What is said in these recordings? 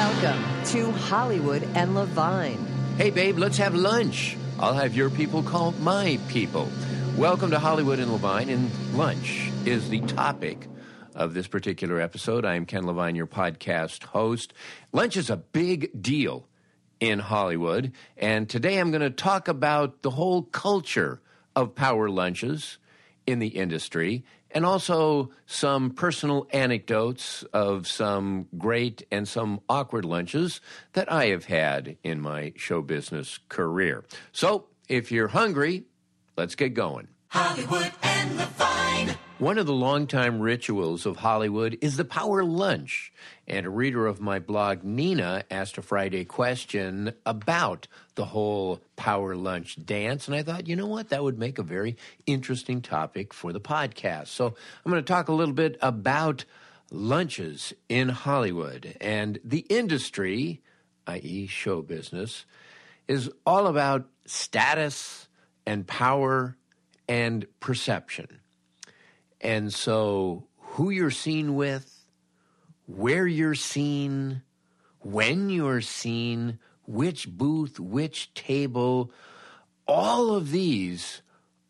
Welcome to Hollywood and Levine. Hey, babe, let's have lunch. I'll have your people call my people. Welcome to Hollywood and Levine, and lunch is the topic of this particular episode. I am Ken Levine, your podcast host. Lunch is a big deal in Hollywood, and today I'm going to talk about the whole culture of power lunches in the industry and also some personal anecdotes of some great and some awkward lunches that I have had in my show business career. So, if you're hungry, let's get going. Hollywood and Levine. One of the longtime rituals of Hollywood is the power lunch. And a reader of my blog, Nina, asked a Friday question about the whole power lunch dance. And I thought, you know what? That would make a very interesting topic for the podcast. So I'm going to talk a little bit about lunches in Hollywood. And the industry, i.e., show business, is all about status and power and perception. And so, who you're seen with, where you're seen, when you're seen, which booth, which table, all of these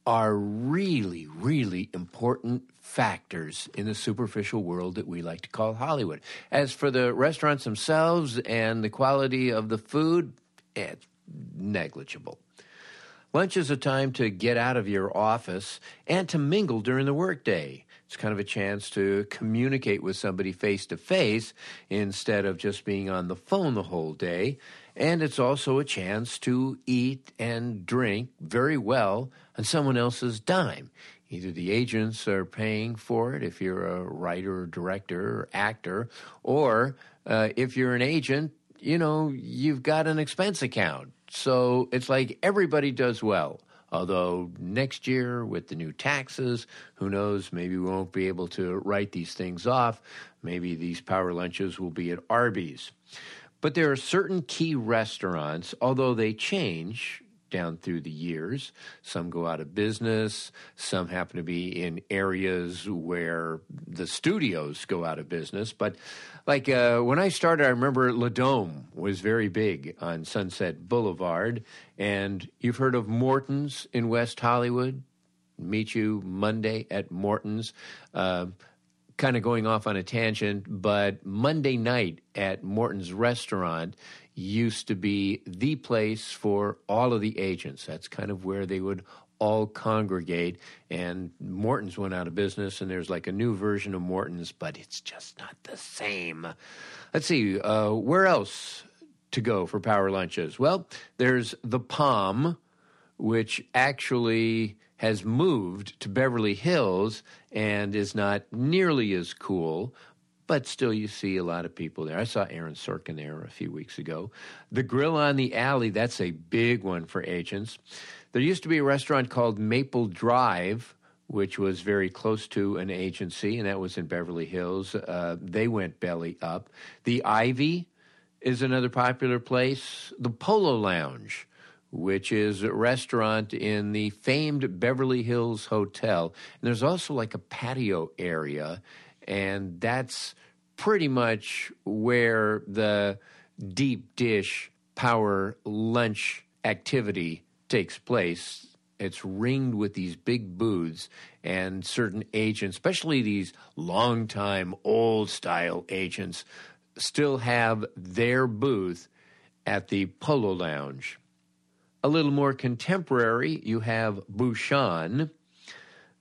are really, really important factors in the superficial world that we like to call Hollywood. As for the restaurants themselves and the quality of the food, it's negligible. Lunch is a time to get out of your office and to mingle during the workday. It's kind of a chance to communicate with somebody face to face instead of just being on the phone the whole day. And it's also a chance to eat and drink very well on someone else's dime. Either the agents are paying for it if you're a writer or director or actor, or uh, if you're an agent, you know, you've got an expense account so it's like everybody does well. Although next year, with the new taxes, who knows, maybe we won't be able to write these things off. Maybe these power lunches will be at Arby's. But there are certain key restaurants, although they change down through the years. Some go out of business. Some happen to be in areas where the studios go out of business. But like uh, when I started, I remember Le Dome was very big on Sunset Boulevard. And you've heard of Morton's in West Hollywood. Meet you Monday at Morton's. Uh, kind of going off on a tangent, but Monday night at Morton's restaurant used to be the place for all of the agents. That's kind of where they would all congregate. And Morton's went out of business, and there's like a new version of Morton's, but it's just not the same. Let's see, uh, where else to go for power lunches? Well, there's the Palm, which actually has moved to Beverly Hills and is not nearly as cool, but still you see a lot of people there. I saw Aaron Sorkin there a few weeks ago. The Grill on the Alley, that's a big one for agents. There used to be a restaurant called Maple Drive, which was very close to an agency, and that was in Beverly Hills. Uh, they went belly up. The Ivy is another popular place. The Polo Lounge which is a restaurant in the famed Beverly Hills Hotel. And there's also like a patio area, and that's pretty much where the deep dish power lunch activity takes place. It's ringed with these big booths, and certain agents, especially these long-time, old style agents, still have their booth at the Polo Lounge. A little more contemporary, you have Bouchon,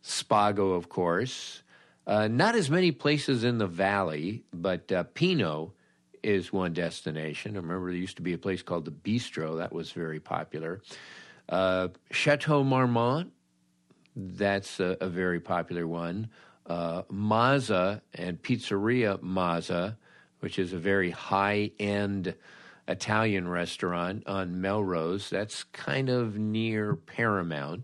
Spago, of course. Uh, not as many places in the valley, but uh, Pinot is one destination. I remember there used to be a place called the Bistro that was very popular. Uh, Chateau Marmont, that's a, a very popular one. Uh, Mozza and Pizzeria Mozza, which is a very high end Italian restaurant on Melrose. That's kind of near Paramount.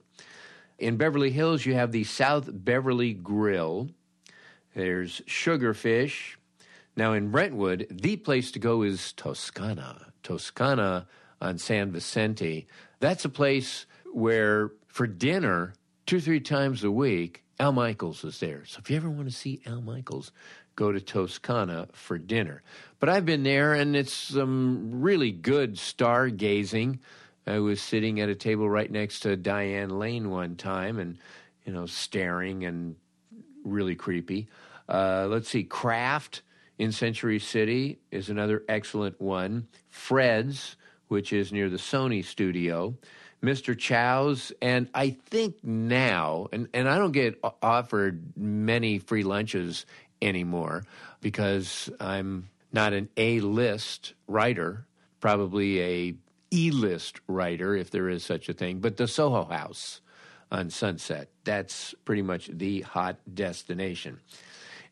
In Beverly Hills, you have the South Beverly Grill. There's Sugarfish. Now, in Brentwood, the place to go is Toscana. Toscana on San Vicente. That's a place where, for dinner, two, three times a week, Al Michaels is there. So if you ever want to see Al Michaels, go to Toscana for dinner. But I've been there, and it's some really good stargazing. I was sitting at a table right next to Diane Lane one time, and you know, staring and really creepy. Uh, let's see, Craft in Century City is another excellent one. Fred's, which is near the Sony studio. Mr. Chow's, and I think now, and, and I don't get offered many free lunches anymore because I'm not an A list writer, probably a E list writer, if there is such a thing, but the Soho House on Sunset. That's pretty much the hot destination.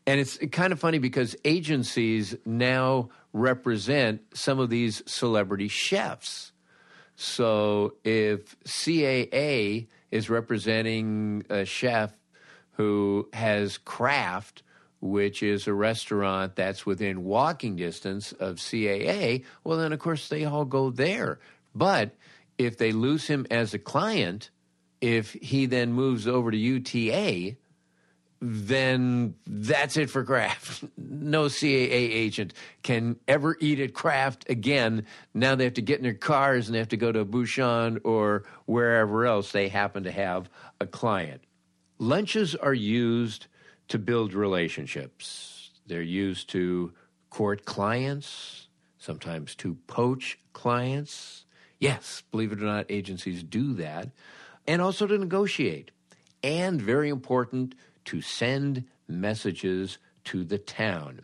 And it's kind of funny because agencies now represent some of these celebrity chefs. So if CAA is representing a chef who has Craft, which is a restaurant that's within walking distance of CAA, well, then of course they all go there. But if they lose him as a client, if he then moves over to UTA, then that's it for Craft. No CAA agent can ever eat at Craft again. Now they have to get in their cars and they have to go to Bouchon or wherever else they happen to have a client. Lunches are used to build relationships. They're used to court clients, sometimes to poach clients. Yes, believe it or not, agencies do that. And also to negotiate. And very important, to send messages to the town.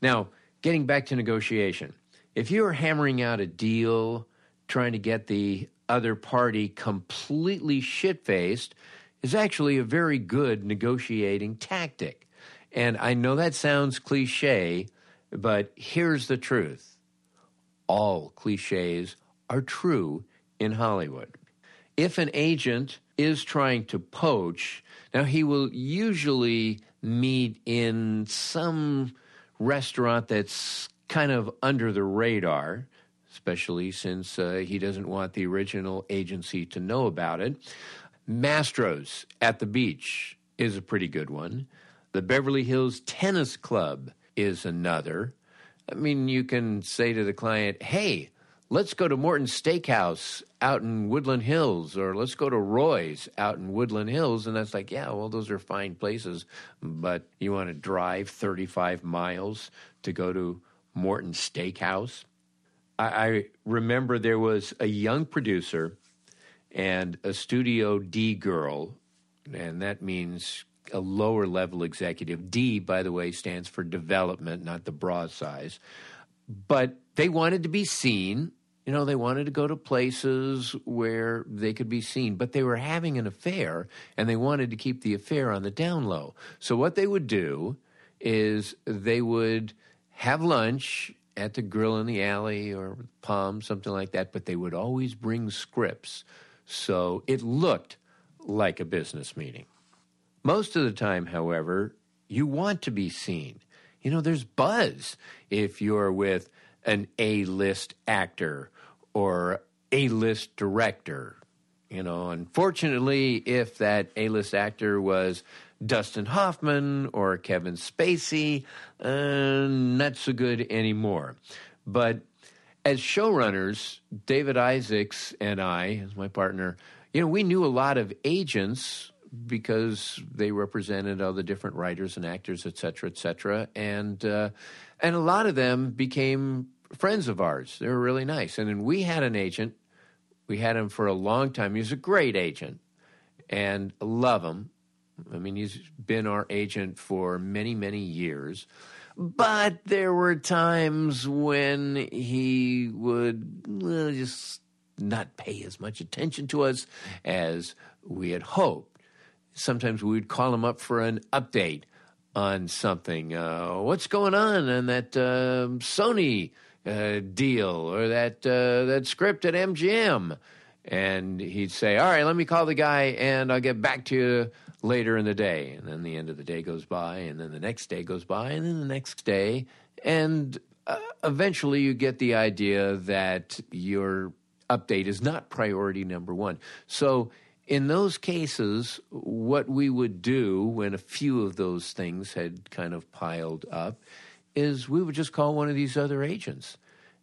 Now, getting back to negotiation, if you're hammering out a deal, trying to get the other party completely shit faced, is actually a very good negotiating tactic. And I know that sounds cliche, but here's the truth all cliches are true in Hollywood. If an agent is trying to poach, now, he will usually meet in some restaurant that's kind of under the radar, especially since uh, he doesn't want the original agency to know about it. Mastro's at the beach is a pretty good one. The Beverly Hills Tennis Club is another. I mean, you can say to the client, hey, let's go to Morton's Steakhouse out in Woodland Hills, or let's go to Roy's out in Woodland Hills. And that's like, yeah, well, those are fine places, but you want to drive 35 miles to go to Morton's Steakhouse? I, I remember there was a young producer and a Studio D girl, and that means a lower level executive. D, by the way, stands for development, not the bra size. But they wanted to be seen you know, they wanted to go to places where they could be seen, but they were having an affair and they wanted to keep the affair on the down low. So, what they would do is they would have lunch at the grill in the alley or Palm, something like that, but they would always bring scripts. So it looked like a business meeting. Most of the time, however, you want to be seen. You know, there's buzz if you're with an A list actor or A list director. You know, unfortunately, if that A list actor was Dustin Hoffman or Kevin Spacey, uh, not so good anymore. But as showrunners, David Isaacs and I, as my partner, you know, we knew a lot of agents because they represented all the different writers and actors, et cetera, et cetera. And, uh, and a lot of them became friends of ours. They were really nice. And then we had an agent. We had him for a long time. He was a great agent and love him. I mean, he's been our agent for many, many years. But there were times when he would just not pay as much attention to us as we had hoped. Sometimes we would call him up for an update on something. Uh, what's going on on that uh, Sony uh, deal or that uh, that script at MGM? And he'd say, "All right, let me call the guy, and I'll get back to you later in the day." And then the end of the day goes by, and then the next day goes by, and then the next day, and uh, eventually you get the idea that your update is not priority number one. So in those cases, what we would do when a few of those things had kind of piled up is we would just call one of these other agents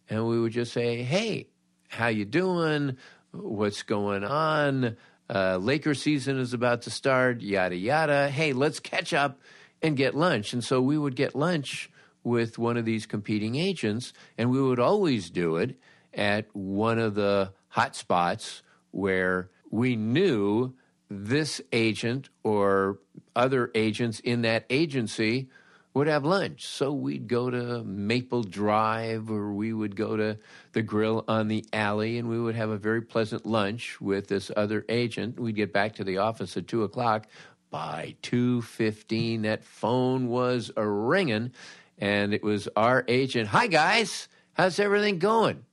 and we would just say, "Hey, how you doing? What's going on? Uh, Laker season is about to start. Yada yada. Hey, let's catch up and get lunch." And so we would get lunch with one of these competing agents, and we would always do it at one of the hot spots where we knew this agent or other agents in that agency would have lunch. So we'd go to Maple Drive or we would go to the grill on the alley and we would have a very pleasant lunch with this other agent. We'd get back to the office at two o'clock. By two fifteen, that phone was a ringing, and it was our agent. Hi guys, how's everything going?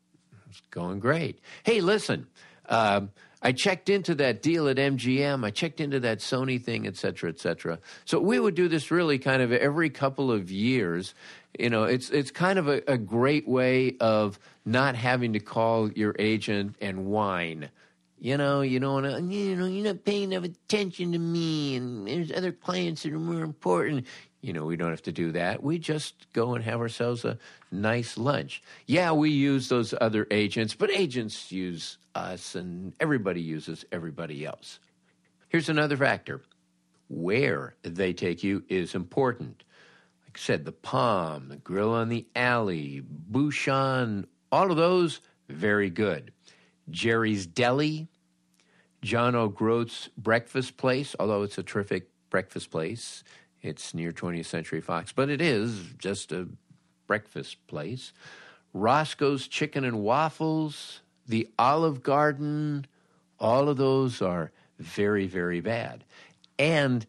It's going great. Hey, listen. Um, I checked into that deal at MGM. I checked into that Sony thing, et cetera, et cetera. So we would do this really kind of every couple of years. You know, it's it's kind of a, a great way of not having to call your agent and whine. You know, you don't want to, you know, you're not paying enough attention to me, and there's other clients that are more important. You know, we don't have to do that. We just go and have ourselves a nice lunch. Yeah, we use those other agents, but agents use us, and everybody uses everybody else. Here's another factor where they take you is important. Like I said, the Palm, the Grill on the Alley, Bouchon, all of those, very good. Jerry's Deli, John O'Groats Breakfast Place, although it's a terrific breakfast place. It's near 20th Century Fox, but it is just a breakfast place. Roscoe's Chicken and Waffles, the Olive Garden, all of those are very, very bad. And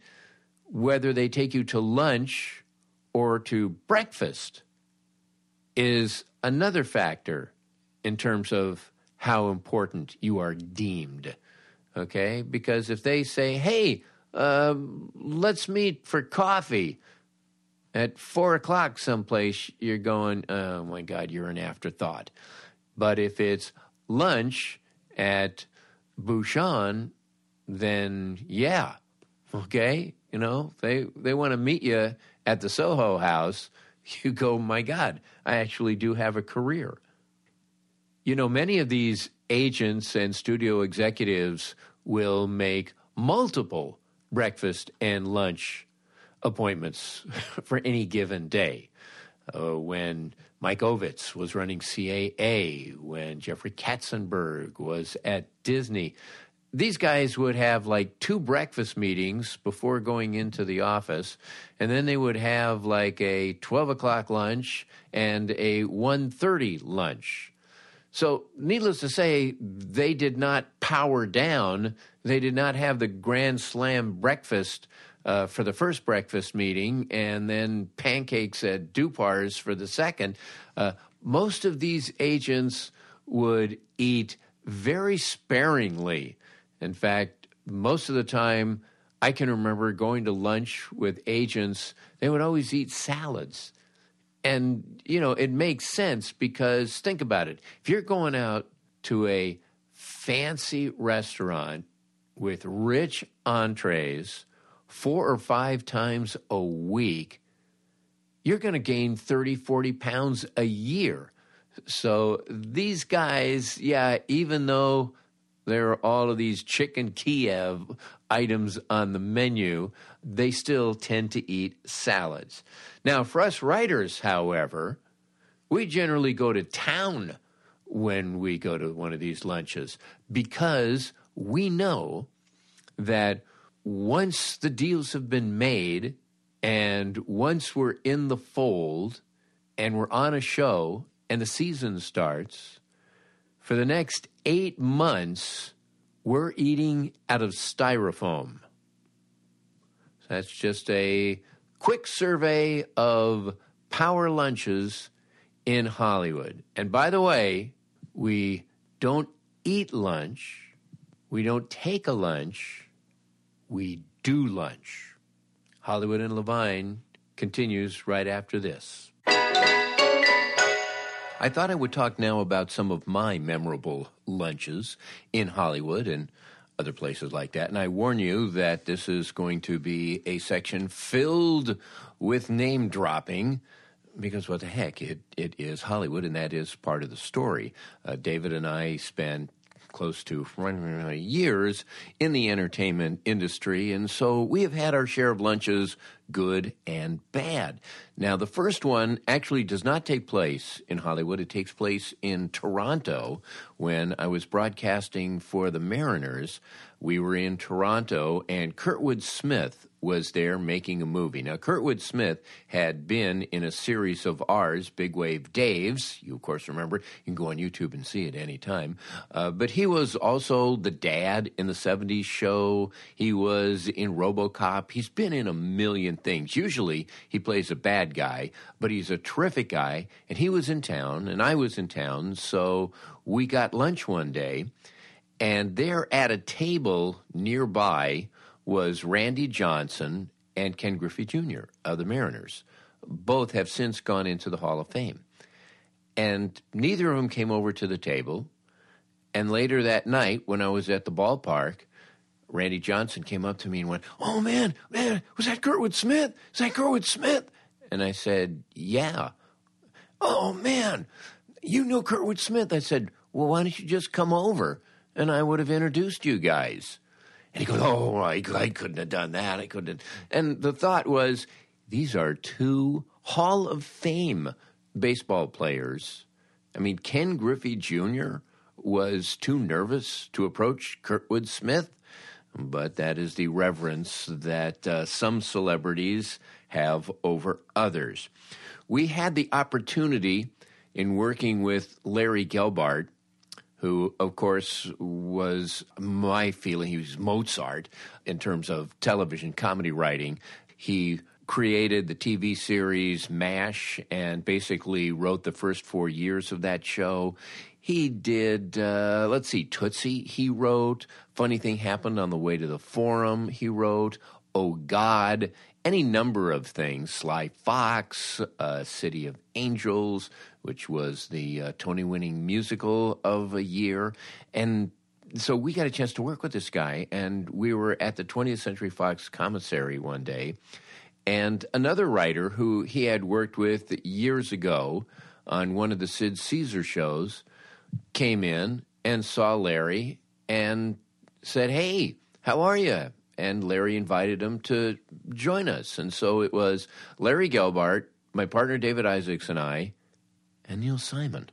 whether they take you to lunch or to breakfast is another factor in terms of how important you are deemed. Okay? Because if they say, hey, uh, let's meet for coffee at four o'clock someplace, you're going, oh my God, you're an afterthought. But if it's lunch at Bouchon, then yeah, okay, you know, they they want to meet you at the Soho House. You go, my God, I actually do have a career. You know, many of these agents and studio executives will make multiple breakfast and lunch appointments for any given day. Uh, when Mike Ovitz was running CAA, when Jeffrey Katzenberg was at Disney. These guys would have like two breakfast meetings before going into the office, and then they would have like a twelve o'clock lunch and a 1.30 lunch. So, needless to say, they did not power down. They did not have the grand slam breakfast uh, for the first breakfast meeting and then pancakes at Dupar's for the second. Uh, most of these agents would eat very sparingly. In fact, most of the time, I can remember going to lunch with agents, they would always eat salads. And, you know, it makes sense because think about it. If you're going out to a fancy restaurant with rich entrees, four or five times a week, you're going to gain 30, 40 pounds a year. So these guys, yeah, even though there are all of these chicken Kiev items on the menu, they still tend to eat salads. Now, for us writers, however, we generally go to town when we go to one of these lunches because we know that once the deals have been made and once we're in the fold and we're on a show and the season starts, for the next eight months, we're eating out of styrofoam. So that's just a quick survey of power lunches in Hollywood. And by the way, we don't eat lunch, we don't take a lunch, we do lunch. Hollywood and Levine continues right after this. I thought I would talk now about some of my memorable lunches in Hollywood and other places like that. And I warn you that this is going to be a section filled with name dropping because what the heck, it, it is Hollywood, and that is part of the story. Uh, David and I spent close to years in the entertainment industry, and so we have had our share of lunches, good and bad. Now, the first one actually does not take place in Hollywood. It takes place in Toronto when I was broadcasting for the Mariners. We were in Toronto, and Kurtwood Smith was there making a movie. Now, Kurtwood Smith had been in a series of ours, Big Wave Dave's. You, of course, remember. You can go on YouTube and see it anytime. Uh, but he was also the dad in the 70s show. He was in Robocop. He's been in a million things. Usually, he plays a bad guy, but he's a terrific guy. And he was in town, and I was in town. So we got lunch one day, and there at a table nearby, was Randy Johnson and Ken Griffey Jr. of the Mariners. Both have since gone into the Hall of Fame. And neither of them came over to the table. And later that night, when I was at the ballpark, Randy Johnson came up to me and went, Oh man, man, was that Kurtwood Smith? Is that Kurtwood Smith? And I said, Yeah. Oh man, you know Kurtwood Smith. I said, Well, why don't you just come over and I would have introduced you guys? And he goes, Oh, I, I couldn't have done that. I couldn't. And the thought was, these are two Hall of Fame baseball players. I mean, Ken Griffey Jr. was too nervous to approach Kurtwood Smith, but that is the reverence that uh, some celebrities have over others. We had the opportunity in working with Larry Gelbart who, of course, was my feeling he was Mozart in terms of television comedy writing. He created the TV series MASH and basically wrote the first four years of that show. He did, uh, let's see, Tootsie, he wrote. Funny Thing Happened on the Way to the Forum, he wrote. Oh God, any number of things. Sly Fox, uh, City of Angels, which was the uh, Tony winning musical of a year. And so we got a chance to work with this guy, and we were at the 20th Century Fox commissary one day. And another writer who he had worked with years ago on one of the Sid Caesar shows came in and saw Larry and said, Hey, how are you? And Larry invited him to join us. And so it was Larry Gelbart, my partner David Isaacs, and I and Neil Simon.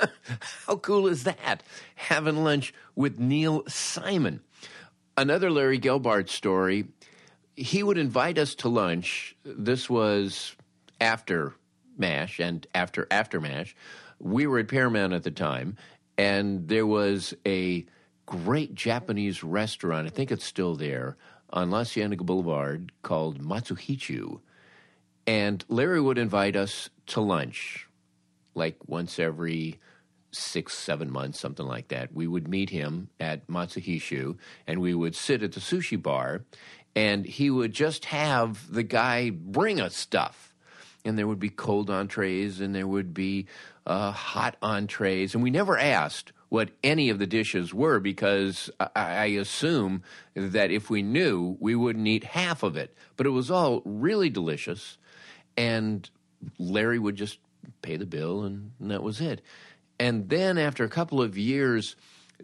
How cool is that? Having lunch with Neil Simon. Another Larry Gelbart story. He would invite us to lunch. This was after MASH and after after MASH. We were at Paramount at the time, and there was a great Japanese restaurant. I think it's still there on La Cienega Boulevard called Matsuhisa. And Larry would invite us to lunch like once every six, seven months, something like that. We would meet him at Matsuhisa and we would sit at the sushi bar and he would just have the guy bring us stuff. And there would be cold entrees and there would be uh, hot entrees. And we never asked what any of the dishes were because I, I assume that if we knew, we wouldn't eat half of it. But it was all really delicious. And Larry would just pay the bill, and, and that was it. And then after a couple of years,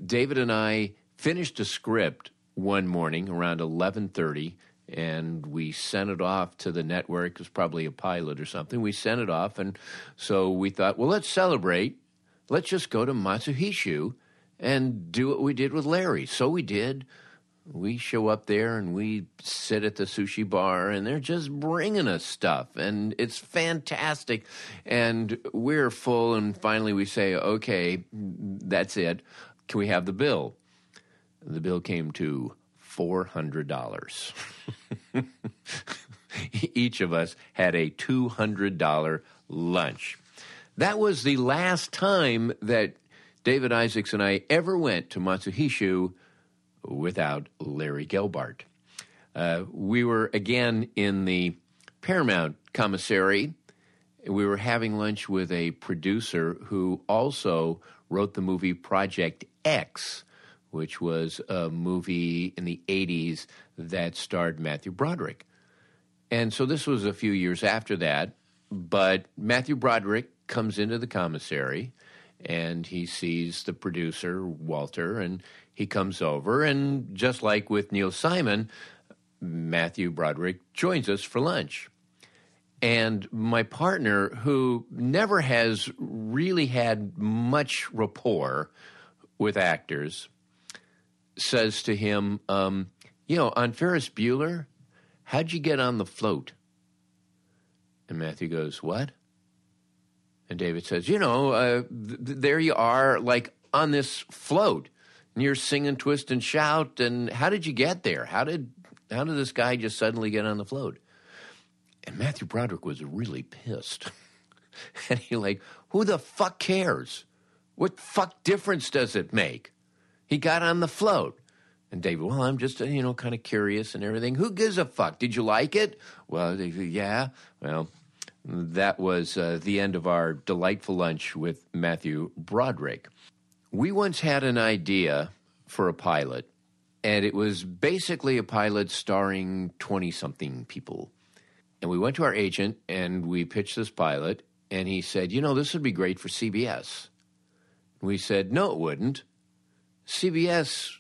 David and I finished a script one morning around 11:30 and we sent it off to the network. It was probably a pilot or something. We sent it off and so we thought, well, let's celebrate. Let's just go to Matsuhisa and do what we did with Larry. So we did. We show up there and we sit at the sushi bar and they're just bringing us stuff and it's fantastic. And we're full and finally we say, okay, that's it. Can we have the bill? The bill came to $400. Each of us had a $200 lunch. That was the last time that David Isaacs and I ever went to Matsuhisa without Larry Gelbart. Uh, we were again in the Paramount commissary. We were having lunch with a producer who also wrote the movie Project X, which was a movie in the 80s that starred Matthew Broderick. And so this was a few years after that, but Matthew Broderick comes into the commissary and he sees the producer, Walter, and he comes over. And just like with Neil Simon, Matthew Broderick joins us for lunch. And my partner, who never has really had much rapport with actors, says to him, um, You know, on Ferris Bueller, how'd you get on the float? And Matthew goes, What? And David says, You know, uh, th- there you are, like on this float, and you're singing Twist and Shout. And how did you get there? How did, how did this guy just suddenly get on the float? And Matthew Broderick was really pissed. and he like, who the fuck cares? What fuck difference does it make? He got on the float. And David, well, I'm just, uh, you know, kind of curious and everything. Who gives a fuck? Did you like it? Well, they, yeah. Well, that was uh, the end of our delightful lunch with Matthew Broderick. We once had an idea for a pilot, and it was basically a pilot starring 20 something people. And we went to our agent and we pitched this pilot, and he said, You know, this would be great for CBS. We said, No, it wouldn't. CBS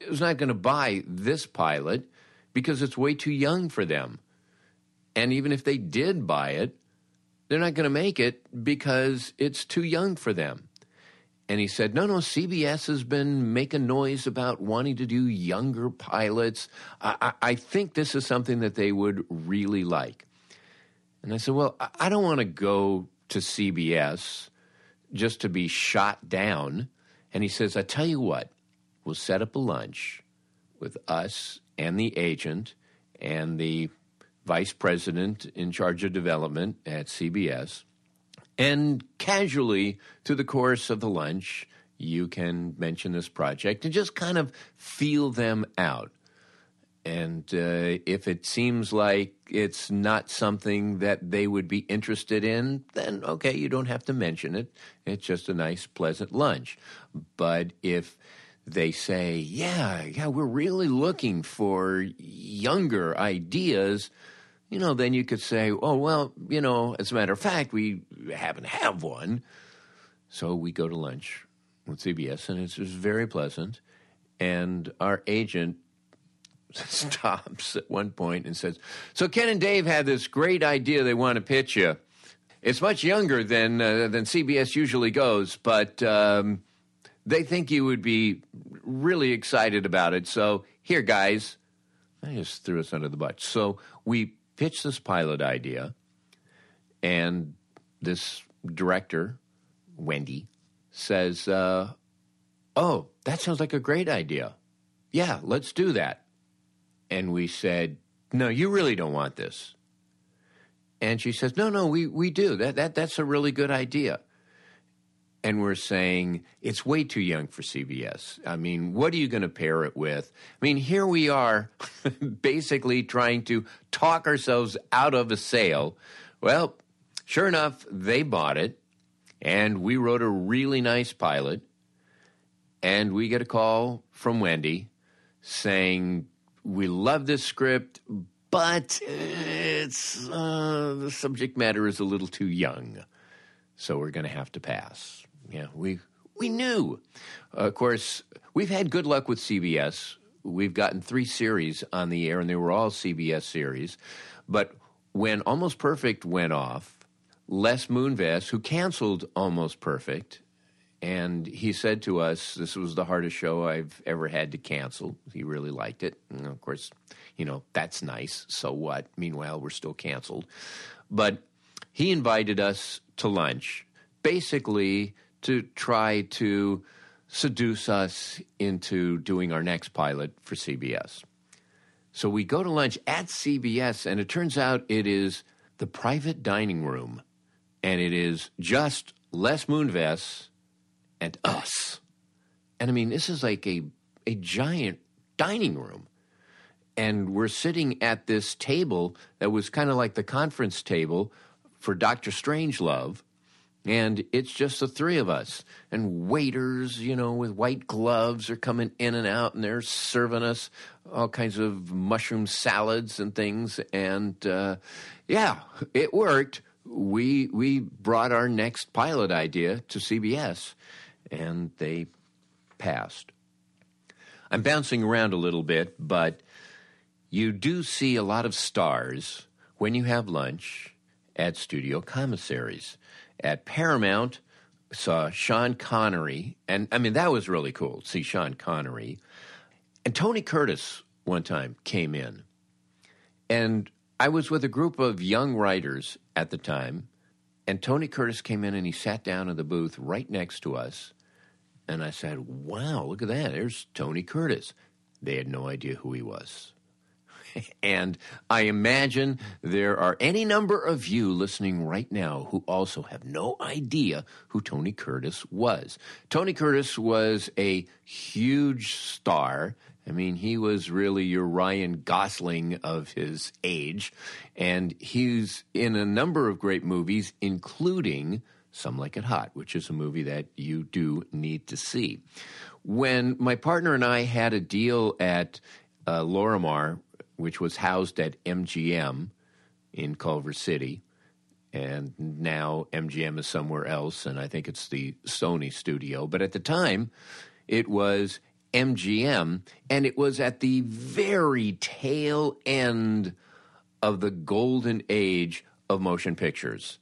is not going to buy this pilot because it's way too young for them. And even if they did buy it, they're not going to make it because it's too young for them. And he said, No, no, CBS has been making noise about wanting to do younger pilots. I, I, I think this is something that they would really like. And I said, Well, I, I don't want to go to CBS just to be shot down. And he says, I tell you what, we'll set up a lunch with us and the agent and the vice president in charge of development at CBS. And casually, through the course of the lunch, you can mention this project and just kind of feel them out. And uh, if it seems like it's not something that they would be interested in, then okay, you don't have to mention it. It's just a nice, pleasant lunch. But if they say, yeah, yeah, we're really looking for younger ideas, you know, then you could say, oh, well, you know, as a matter of fact, we happen to have one. So we go to lunch with CBS, and it's just very pleasant. And our agent stops at one point and says, So Ken and Dave had this great idea they want to pitch you. It's much younger than, uh, than CBS usually goes, but um, they think you would be really excited about it. So here, guys, I just threw us under the bus. So we pitched this pilot idea, and this director, Wendy, says, uh, Oh, that sounds like a great idea. Yeah, let's do that. And we said, No, you really don't want this. And she says, No, no, we, we do. That, that, that's a really good idea. And we're saying it's way too young for CBS. I mean, what are you going to pair it with? I mean, here we are basically trying to talk ourselves out of a sale. Well, sure enough, they bought it, and we wrote a really nice pilot. And we get a call from Wendy saying, We love this script, but it's uh, the subject matter is a little too young. So we're going to have to pass. Yeah, we We knew. of course, we've had good luck with CBS. We've gotten three series on the air, and they were all CBS series. But when Almost Perfect went off, Les Moonves, who canceled Almost Perfect, and he said to us, This was the hardest show I've ever had to cancel. He really liked it. And of course, you know, that's nice. So what? Meanwhile, we're still canceled. But he invited us to lunch, basically to try to seduce us into doing our next pilot for CBS. So we go to lunch at CBS, and it turns out it is the private dining room, and it is just Les Moonves and us. And I mean, this is like a, a giant dining room. And we're sitting at this table that was kind of like the conference table for Dr. Strangelove. And it's just the three of us. And waiters, you know, with white gloves are coming in and out and they're serving us all kinds of mushroom salads and things. And uh, yeah, it worked. We, we brought our next pilot idea to CBS and they passed. I'm bouncing around a little bit, but you do see a lot of stars when you have lunch at studio commissaries. At Paramount, saw Sean Connery, and I mean, that was really cool see Sean Connery. And Tony Curtis one time came in, and I was with a group of young writers at the time, and Tony Curtis came in and he sat down in the booth right next to us. And I said, Wow, look at that. There's Tony Curtis. They had no idea who he was. and I imagine there are any number of you listening right now who also have no idea who Tony Curtis was. Tony Curtis was a huge star. I mean, he was really your Ryan Gosling of his age. And he's in a number of great movies, including Some Like It Hot, which is a movie that you do need to see. When my partner and I had a deal at uh, Lorimar which was housed at MGM in Culver City. And now MGM is somewhere else, and I think it's the Sony studio. But at the time, it was MGM, and it was at the very tail end of the golden age of motion pictures.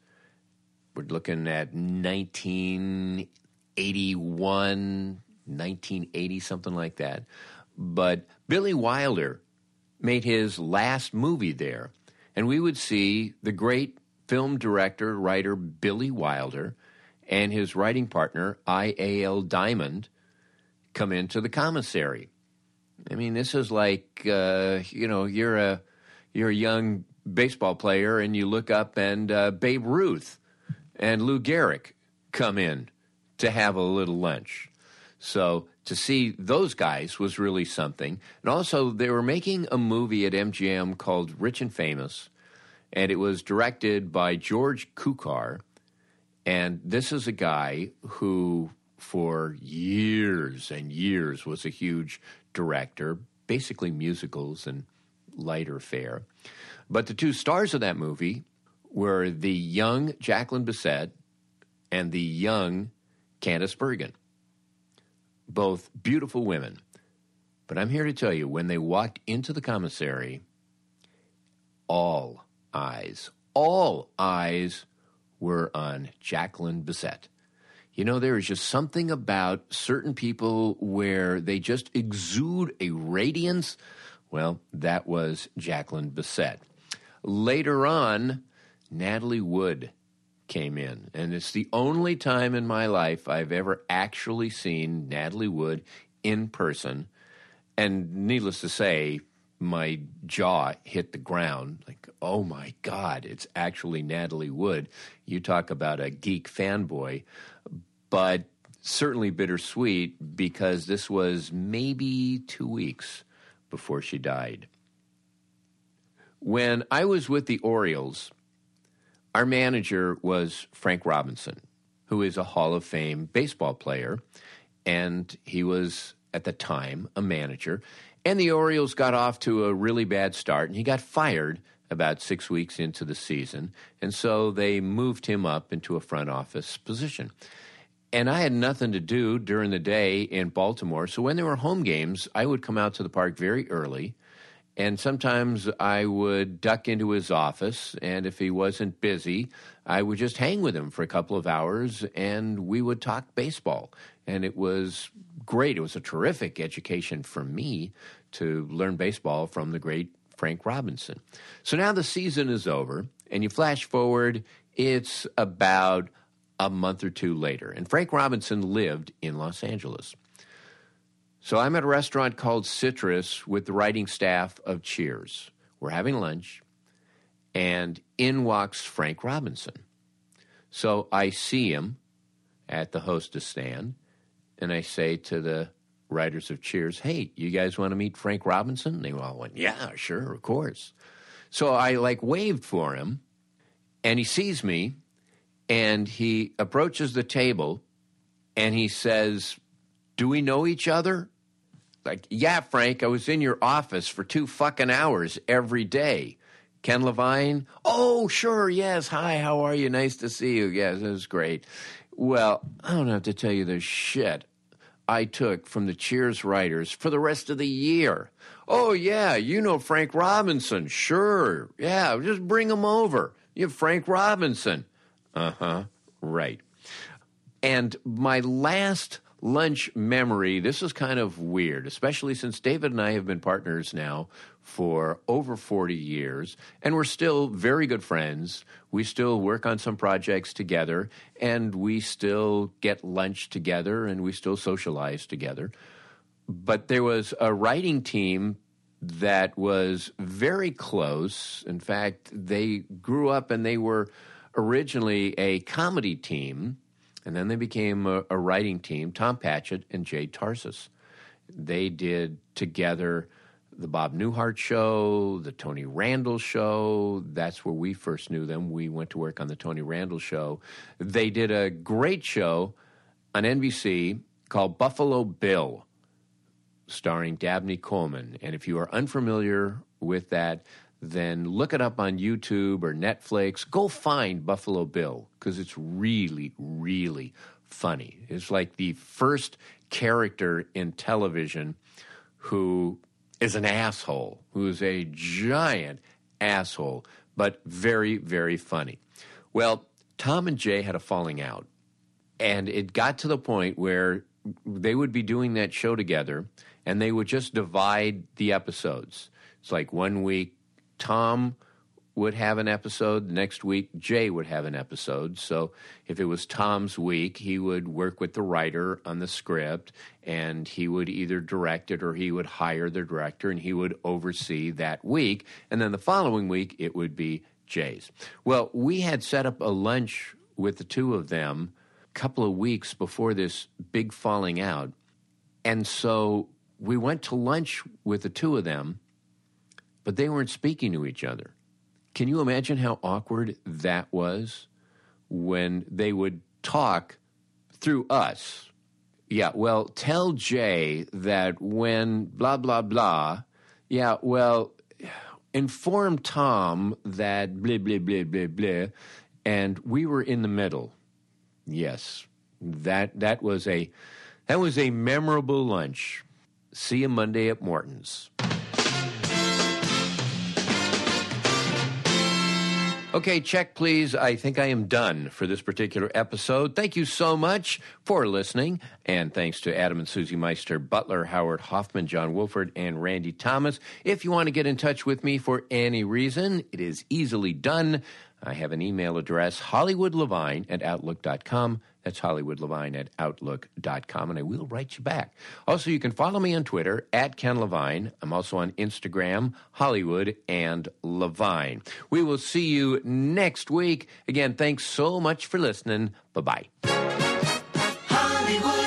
We're looking at 1981, 1980, something like that. But Billy Wilder made his last movie there. And we would see the great film director, writer Billy Wilder and his writing partner, I.A.L. Diamond, come into the commissary. I mean, this is like, uh, you know, you're a, you're a young baseball player and you look up and uh, Babe Ruth and Lou Gehrig come in to have a little lunch. So to see those guys was really something. And also, they were making a movie at MGM called Rich and Famous, and it was directed by George Cukor. And this is a guy who, for years and years, was a huge director, basically musicals and lighter fare. But the two stars of that movie were the young Jacqueline Bisset and the young Candice Bergen both beautiful women. But I'm here to tell you when they walked into the commissary, all eyes, all eyes were on Jacqueline Bisset. You know, there is just something about certain people where they just exude a radiance. Well, that was Jacqueline Bisset. Later on, Natalie Wood came in. And it's the only time in my life I've ever actually seen Natalie Wood in person. And needless to say, my jaw hit the ground like, oh my God, it's actually Natalie Wood. You talk about a geek fanboy, but certainly bittersweet because this was maybe two weeks before she died. When I was with the Orioles, our manager was Frank Robinson, who is a Hall of Fame baseball player, and he was at the time a manager. And the Orioles got off to a really bad start, and he got fired about six weeks into the season. And so they moved him up into a front office position. And I had nothing to do during the day in Baltimore. So when there were home games, I would come out to the park very early. And sometimes I would duck into his office. And if he wasn't busy, I would just hang with him for a couple of hours and we would talk baseball. And it was great. It was a terrific education for me to learn baseball from the great Frank Robinson. So now the season is over, and you flash forward, it's about a month or two later. And Frank Robinson lived in Los Angeles. So I'm at a restaurant called Citrus with the writing staff of Cheers. We're having lunch, and in walks Frank Robinson. So I see him at the hostess stand, and I say to the writers of Cheers, "Hey, you guys want to meet Frank Robinson?" They all went, "Yeah, sure, of course." So I like waved for him, and he sees me, and he approaches the table, and he says, "Do we know each other?" Like, yeah, Frank, I was in your office for two fucking hours every day. Ken Levine? Oh, sure, yes. Hi, how are you? Nice to see you. Yes, it was great. Well, I don't have to tell you the shit I took from the Cheers writers for the rest of the year. Oh, yeah, you know Frank Robinson. Sure. Yeah, just bring him over. You have Frank Robinson. Uh huh. Right. And my last lunch memory, this is kind of weird, especially since David and I have been partners now for over 40 years, and we're still very good friends. We still work on some projects together, and we still get lunch together, and we still socialize together. But there was a writing team that was very close. In fact, they grew up and they were originally a comedy team, and then they became a, a writing team, Tom Patchett and Jay Tarses. They did together the Bob Newhart show, the Tony Randall show. That's where we first knew them. We went to work on the Tony Randall show. They did a great show on NBC called Buffalo Bill, starring Dabney Coleman. And if you are unfamiliar with that, then look it up on YouTube or Netflix. Go find Buffalo Bill because it's really, really funny. It's like the first character in television who is an asshole, who's a giant asshole, but very, very funny. Well, Tom and Jay had a falling out, and it got to the point where they would be doing that show together and they would just divide the episodes. It's like one week, Tom would have an episode. Next week, Jay would have an episode. So if it was Tom's week, he would work with the writer on the script and he would either direct it or he would hire the director and he would oversee that week. And then the following week, it would be Jay's. Well, we had set up a lunch with the two of them a couple of weeks before this big falling out. And so we went to lunch with the two of them, but they weren't speaking to each other. Can you imagine how awkward that was when they would talk through us? Yeah, well, tell Jay that when blah, blah, blah, yeah, well, inform Tom that blah, blah, blah, blah, blah, and we were in the middle. Yes, that, that was a, that was a memorable lunch. See you Monday at Morton's. Okay, check please. I think I am done for this particular episode. Thank you so much for listening. And thanks to Adam and Susie Meister, Butler, Howard Hoffman, John Wolford, and Randy Thomas. If you want to get in touch with me for any reason, it is easily done. I have an email address, hollywoodlevine at outlook.com. That's hollywoodlevine at outlook.com, and I will write you back. Also, you can follow me on Twitter at Ken Levine. I'm also on Instagram, Hollywood and Levine. We will see you next week. Again, thanks so much for listening. Bye bye. Hollywood.